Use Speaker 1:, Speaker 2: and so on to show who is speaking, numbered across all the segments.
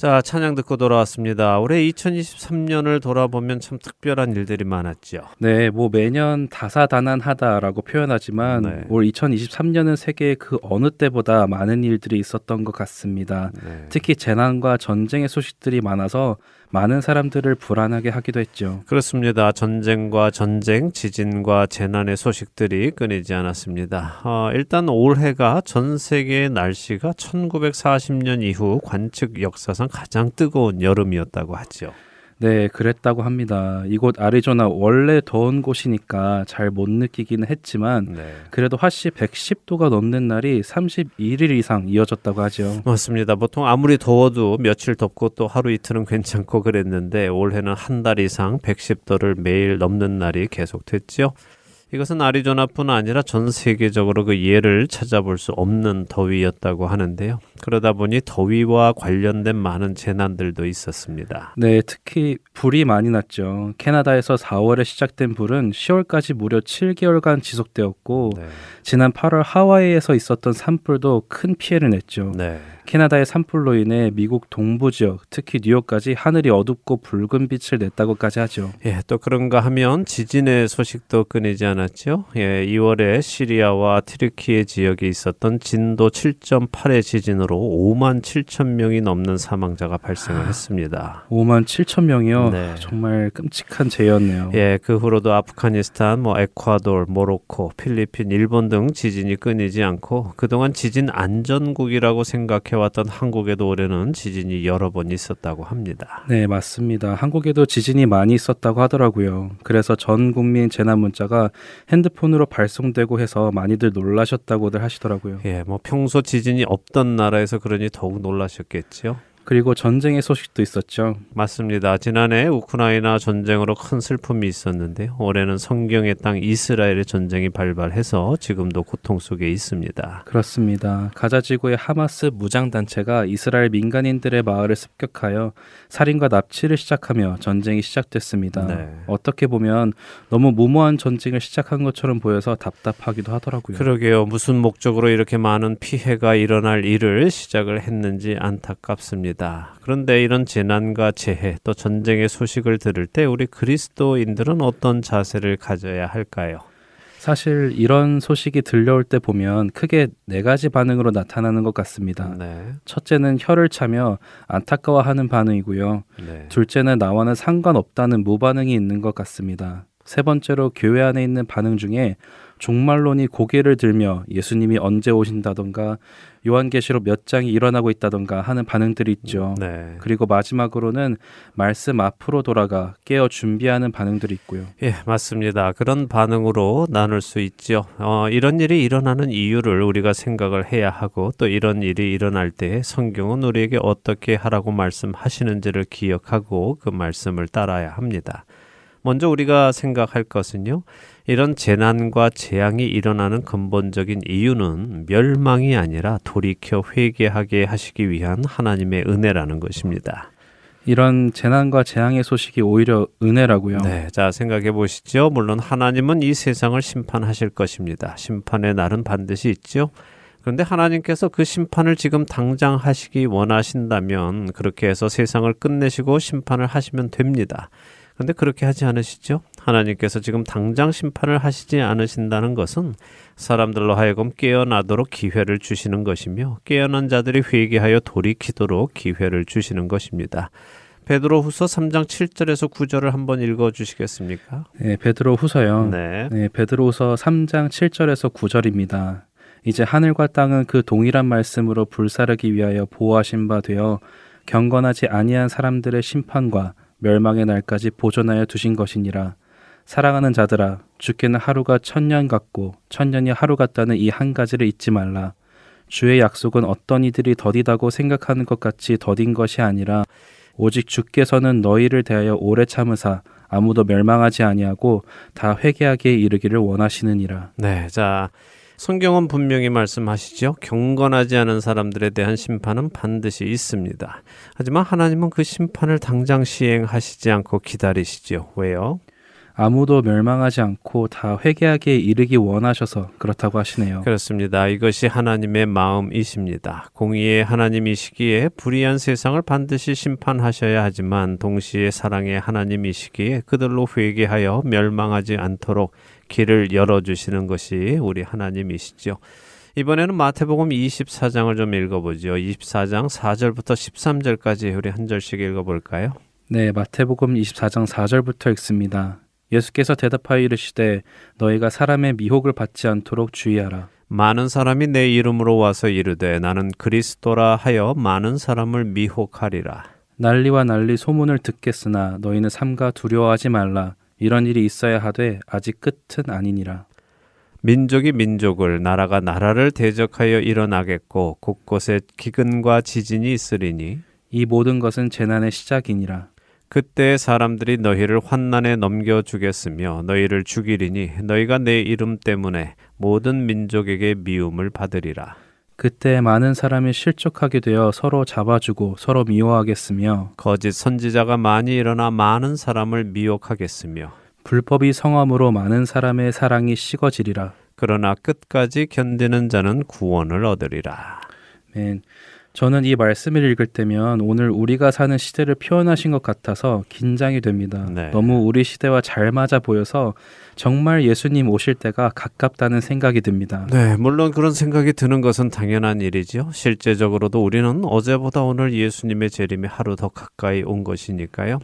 Speaker 1: 자, 찬양 듣고 돌아왔습니다. 올해 2023년을 돌아보면 참 특별한 일들이 많았죠.
Speaker 2: 네, 뭐 매년 다사다난하다라고 표현하지만 네. 올 2023년은 세계의 그 어느 때보다 많은 일들이 있었던 것 같습니다. 네. 특히 재난과 전쟁의 소식들이 많아서 많은 사람들을 불안하게 하기도 했죠.
Speaker 1: 그렇습니다. 전쟁과 전쟁, 지진과 재난의 소식들이 끊이지 않았습니다. 어, 일단 올해가 전 세계의 날씨가 1940년 이후 관측 역사상 가장 뜨거운 여름이었다고 하죠.
Speaker 2: 네, 그랬다고 합니다. 이곳 아리조나 원래 더운 곳이니까 잘 못 느끼기는 했지만 네. 그래도 화씨 110도가 넘는 날이 31일 이상 이어졌다고 하죠.
Speaker 1: 맞습니다. 보통 아무리 더워도 며칠 덥고 또 하루 이틀은 괜찮고 그랬는데 올해는 한 달 이상 110도를 매일 넘는 날이 계속됐죠. 이것은 아리조나뿐 아니라 전 세계적으로 그 예를 찾아볼 수 없는 더위였다고 하는데요. 그러다 보니 더위와 관련된 많은 재난들도 있었습니다.
Speaker 2: 네, 특히 불이 많이 났죠. 캐나다에서 4월에 시작된 불은 10월까지 무려 7개월간 지속되었고 네. 지난 8월 하와이에서 있었던 산불도 큰 피해를 냈죠. 네. 캐나다의 산불로 인해 미국 동부 지역, 특히 뉴욕까지 하늘이 어둡고 붉은 빛을 냈다고까지 하죠.
Speaker 1: 예, 또 그런가 하면 지진의 소식도 끊이지 않았죠. 예, 2월에 시리아와 트리키의 지역에 있었던 진도 7.8의 지진으로 5만 7천 명이 넘는 사망자가 발생을 했습니다.
Speaker 2: 5만 7천 명이요? 네. 정말 끔찍한 재였네요.
Speaker 1: 예, 그 후로도 아프가니스탄, 뭐 에콰도르, 모로코, 필리핀, 일본 등 지진이 끊이지 않고 그동안 지진 안전국이라고 생각해 왔던 한국에도 올해는 지진이 여러 번 있었다고 합니다.
Speaker 2: 네, 맞습니다. 한국에도 지진이 많이 있었다고 하더라고요. 그래서 전 국민 재난 문자가 핸드폰으로 발송되고 해서 많이들 놀라셨다고들 하시더라고요.
Speaker 1: 예, 뭐 평소 지진이 없던 나라에서 그러니 더욱 놀라셨겠지요.
Speaker 2: 그리고 전쟁의 소식도 있었죠.
Speaker 1: 맞습니다. 지난해 우크라이나 전쟁으로 큰 슬픔이 있었는데 올해는 성경의 땅 이스라엘의 전쟁이 발발해서 지금도 고통 속에 있습니다.
Speaker 2: 그렇습니다. 가자 지구의 하마스 무장 단체가 이스라엘 민간인들의 마을을 습격하여 살인과 납치를 시작하며 전쟁이 시작됐습니다. 네. 어떻게 보면 너무 무모한 전쟁을 시작한 것처럼 보여서 답답하기도 하더라고요.
Speaker 1: 그러게요. 무슨 목적으로 이렇게 많은 피해가 일어날 일을 시작을 했는지 안타깝습니다. 있습니다. 그런데 이런 재난과 재해 또 전쟁의 소식을 들을 때 우리 그리스도인들은 어떤 자세를 가져야 할까요?
Speaker 2: 사실 이런 소식이 들려올 때 보면 크게 네 가지 반응으로 나타나는 것 같습니다. 네. 첫째는 혀를 차며 안타까워하는 반응이고요. 네. 둘째는 나와는 상관없다는 무반응이 있는 것 같습니다. 세 번째로 교회 안에 있는 반응 중에 종말론이 고개를 들며 예수님이 언제 오신다던가 요한계시록 몇 장이 일어나고 있다던가 하는 반응들이 있죠. 네. 그리고 마지막으로는 말씀 앞으로 돌아가 깨어 준비하는 반응들이 있고요.
Speaker 1: 예, 맞습니다. 그런 반응으로 나눌 수 있죠. 어, 이런 일이 일어나는 이유를 우리가 생각을 해야 하고 또 이런 일이 일어날 때 성경은 우리에게 어떻게 하라고 말씀하시는지를 기억하고 그 말씀을 따라야 합니다. 먼저 우리가 생각할 것은요. 이런 재난과 재앙이 일어나는 근본적인 이유는 멸망이 아니라 돌이켜 회개하게 하시기 위한 하나님의 은혜라는 것입니다.
Speaker 2: 이런 재난과 재앙의 소식이 오히려 은혜라고요.
Speaker 1: 네, 자 생각해 보시죠. 물론 하나님은 이 세상을 심판하실 것입니다. 심판의 날은 반드시 있죠. 그런데 하나님께서 그 심판을 지금 당장 하시기 원하신다면 그렇게 해서 세상을 끝내시고 심판을 하시면 됩니다. 그런데 그렇게 하지 않으시죠? 하나님께서 지금 당장 심판을 하시지 않으신다는 것은 사람들로 하여금 깨어나도록 기회를 주시는 것이며 깨어난 자들이 회개하여 돌이키도록 기회를 주시는 것입니다. 베드로 후서 3장 7절에서 9절을 한번 읽어 주시겠습니까?
Speaker 2: 네, 베드로 후서요. 네. 네, 베드로 후서 3장 7절에서 9절입니다. 이제 하늘과 땅은 그 동일한 말씀으로 불사르기 위하여 보호하신 바 되어 경건하지 아니한 사람들의 심판과 멸망의 날까지 보존하여 두신 것이니라. 사랑하는 자들아, 주께는 하루가 천년 같고 천년이 하루 같다는 이 한 가지를 잊지 말라. 주의 약속은 어떤 이들이 더디다고 생각하는 것 같이 더딘 것이 아니라 오직 주께서는 너희를 대하여 오래 참으사 아무도 멸망하지 아니하고 다 회개하게 이르기를 원하시느니라.
Speaker 1: 네, 자 성경은 분명히 말씀하시죠. 경건하지 않은 사람들에 대한 심판은 반드시 있습니다. 하지만 하나님은 그 심판을 당장 시행하시지 않고 기다리시죠. 왜요?
Speaker 2: 아무도 멸망하지 않고 다 회개하기에 이르기 원하셔서 그렇다고 하시네요.
Speaker 1: 그렇습니다. 이것이 하나님의 마음이십니다. 공의의 하나님이시기에 불의한 세상을 반드시 심판하셔야 하지만 동시에 사랑의 하나님이시기에 그들로 회개하여 멸망하지 않도록 길을 열어주시는 것이 우리 하나님이시죠. 이번에는 마태복음 24장을 좀 읽어보죠. 24장 4절부터 13절까지 우리 한 절씩 읽어볼까요?
Speaker 2: 네, 마태복음 24장 4절부터 읽습니다. 예수께서 대답하여 이르시되 너희가 사람의 미혹을 받지 않도록 주의하라.
Speaker 1: 많은 사람이 내 이름으로 와서 이르되 나는 그리스도라 하여 많은 사람을 미혹하리라.
Speaker 2: 난리와 난리 소문을 듣겠으나 너희는 삼가 두려워하지 말라. 이런 일이 있어야 하되 아직 끝은 아니니라.
Speaker 1: 민족이 민족을 나라가 나라를 대적하여 일어나겠고 곳곳에 기근과 지진이 있으리니
Speaker 2: 이 모든 것은 재난의 시작이니라.
Speaker 1: 그때 사람들이 너희를 환난에 넘겨 주겠으며 너희를 죽이리니 너희가 내 이름 때문에 모든 민족에게 미움을 받으리라.
Speaker 2: 그때 많은 사람이 실족하게 되어 서로 잡아주고 서로 미워하겠으며
Speaker 1: 거짓 선지자가 많이 일어나 많은 사람을 미혹하겠으며
Speaker 2: 불법이 성함으로 많은 사람의 사랑이 식어지리라.
Speaker 1: 그러나 끝까지 견디는 자는 구원을 얻으리라.
Speaker 2: 맨. 저는 이 말씀을 읽을 때면 오늘 우리가 사는 시대를 표현하신 것 같아서 긴장이 됩니다. 네. 너무 우리 시대와 잘 맞아 보여서 정말 예수님 오실 때가 가깝다는 생각이 듭니다.
Speaker 1: 네, 물론 그런 생각이 드는 것은 당연한 일이죠. 실제적으로도 우리는 어제보다 오늘 예수님의 재림이 하루 더 가까이 온 것이니까요.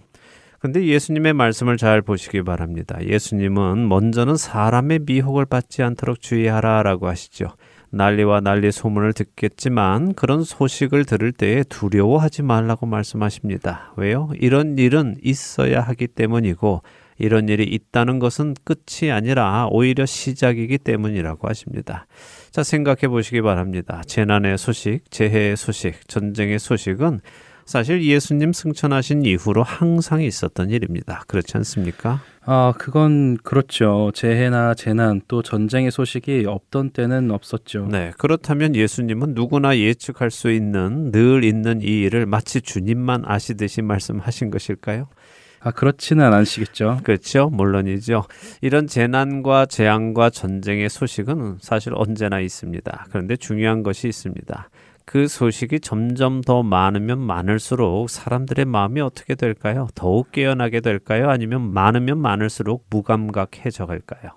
Speaker 1: 근데 예수님의 말씀을 잘 보시기 바랍니다. 예수님은 먼저는 사람의 미혹을 받지 않도록 주의하라라고 하시죠. 난리와 난리 소문을 듣겠지만 그런 소식을 들을 때에 두려워하지 말라고 말씀하십니다. 왜요? 이런 일은 있어야 하기 때문이고 이런 일이 있다는 것은 끝이 아니라 오히려 시작이기 때문이라고 하십니다. 자, 생각해 보시기 바랍니다. 재난의 소식, 재해의 소식, 전쟁의 소식은 사실 예수님 승천하신 이후로 항상 있었던 일입니다. 그렇지 않습니까?
Speaker 2: 아, 그건 그렇죠. 재해나 재난 또 전쟁의 소식이 없던 때는 없었죠.
Speaker 1: 네. 그렇다면 예수님은 누구나 예측할 수 있는 늘 있는 이 일을 마치 주님만 아시듯이 말씀하신 것일까요?
Speaker 2: 아, 그렇지는 않으시겠죠.
Speaker 1: 그렇죠. 물론이죠. 이런 재난과 재앙과 전쟁의 소식은 사실 언제나 있습니다. 그런데 중요한 것이 있습니다. 그 소식이 점점 더 많으면 많을수록 사람들의 마음이 어떻게 될까요? 더욱 깨어나게 될까요? 아니면 많으면 많을수록 무감각해져 갈까요?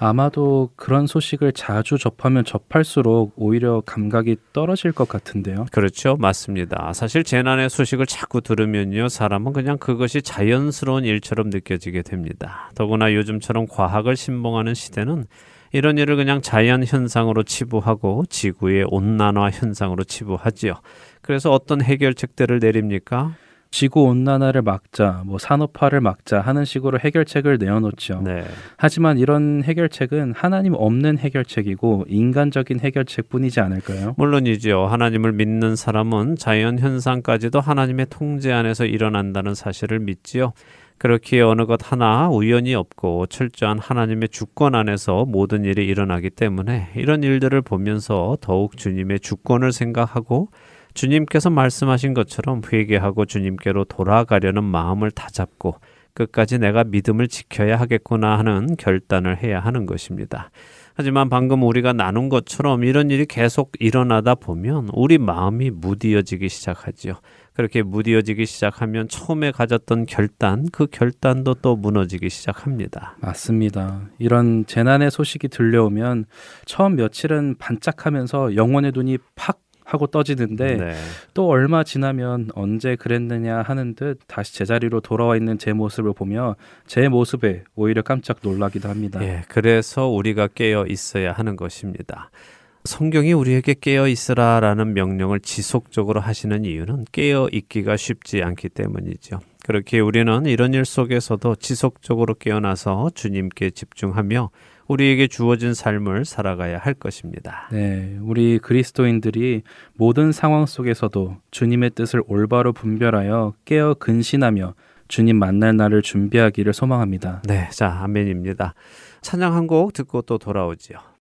Speaker 2: 아마도 그런 소식을 자주 접하면 접할수록 오히려 감각이 떨어질 것 같은데요.
Speaker 1: 그렇죠. 맞습니다. 사실 재난의 소식을 자꾸 들으면요. 사람은 그냥 그것이 자연스러운 일처럼 느껴지게 됩니다. 더구나 요즘처럼 과학을 신봉하는 시대는 이런 일을 그냥 자연 현상으로 치부하고 지구의 온난화 현상으로 치부하지요. 그래서 어떤 해결책들을 내립니까?
Speaker 2: 지구 온난화를 막자, 뭐 산업화를 막자 하는 식으로 해결책을 내어놓죠. 네. 하지만 이런 해결책은 하나님 없는 해결책이고 인간적인 해결책뿐이지 않을까요?
Speaker 1: 물론이죠. 하나님을 믿는 사람은 자연 현상까지도 하나님의 통제 안에서 일어난다는 사실을 믿지요. 그렇기에 어느 것 하나 우연이 없고 철저한 하나님의 주권 안에서 모든 일이 일어나기 때문에 이런 일들을 보면서 더욱 주님의 주권을 생각하고 주님께서 말씀하신 것처럼 회개하고 주님께로 돌아가려는 마음을 다잡고 끝까지 내가 믿음을 지켜야 하겠구나 하는 결단을 해야 하는 것입니다. 하지만 방금 우리가 나눈 것처럼 이런 일이 계속 일어나다 보면 우리 마음이 무디어지기 시작하지요. 그렇게 무디어지기 시작하면 처음에 가졌던 결단, 그 결단도 또 무너지기 시작합니다.
Speaker 2: 맞습니다. 이런 재난의 소식이 들려오면 처음 며칠은 반짝하면서 영혼의 눈이 팍 하고 떠지는데 네. 또 얼마 지나면 언제 그랬느냐 하는 듯 다시 제자리로 돌아와 있는 제 모습을 보며 제 모습에 오히려 깜짝 놀라기도 합니다.
Speaker 1: 예, 그래서 우리가 깨어 있어야 하는 것입니다. 성경이 우리에게 깨어 있으라라는 명령을 지속적으로 하시는 이유는 깨어 있기가 쉽지 않기 때문이죠. 그렇게 우리는 이런 일 속에서도 지속적으로 깨어나서 주님께 집중하며 우리에게 주어진 삶을 살아가야 할 것입니다.
Speaker 2: 네, 우리 그리스도인들이 모든 상황 속에서도 주님의 뜻을 올바로 분별하여 깨어 근신하며 주님 만날 날을 준비하기를 소망합니다.
Speaker 1: 네, 자, 아멘입니다. 찬양 한 곡 듣고 또 돌아오지요.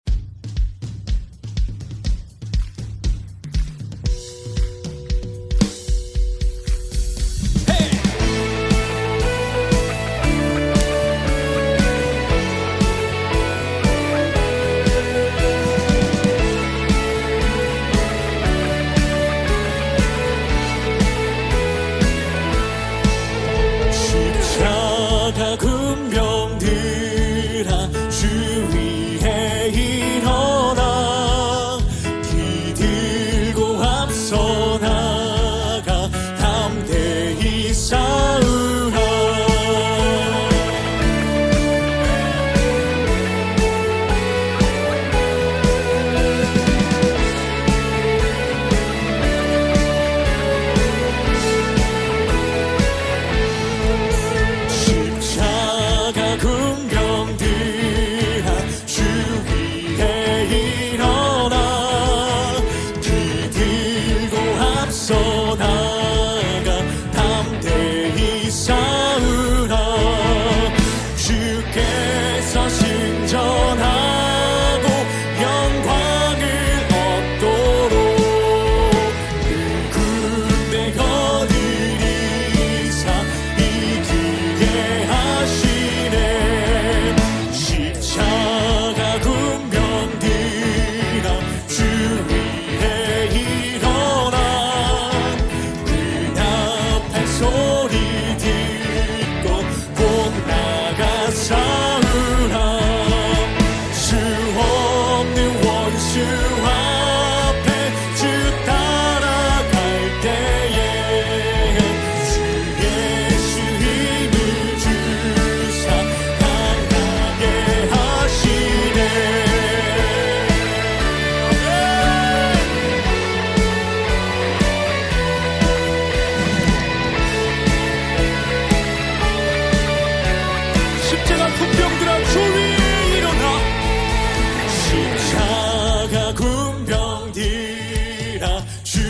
Speaker 1: China.